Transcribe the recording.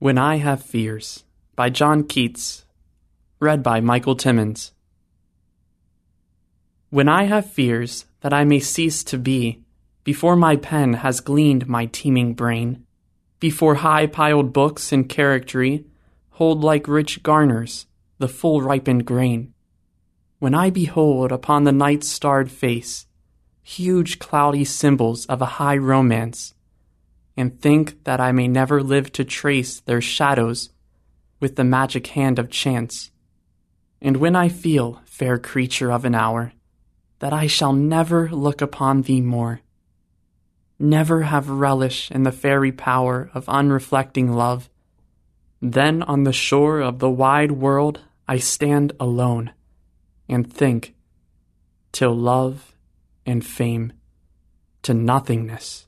When I Have Fears by John Keats. Read by Michael Thimons. When I have fears that I may cease to be, before my pen has gleaned my teeming brain, before high piled books and charactery hold like rich garners the full ripened grain, when I behold upon the night starred face huge cloudy symbols of a high romance, and think that I may never live to trace their shadows with the magic hand of chance. And when I feel, fair creature of an hour, that I shall never look upon thee more, never have relish in the fairy power of unreflecting love, then on the shore of the wide world I stand alone, and think, till love and fame to nothingness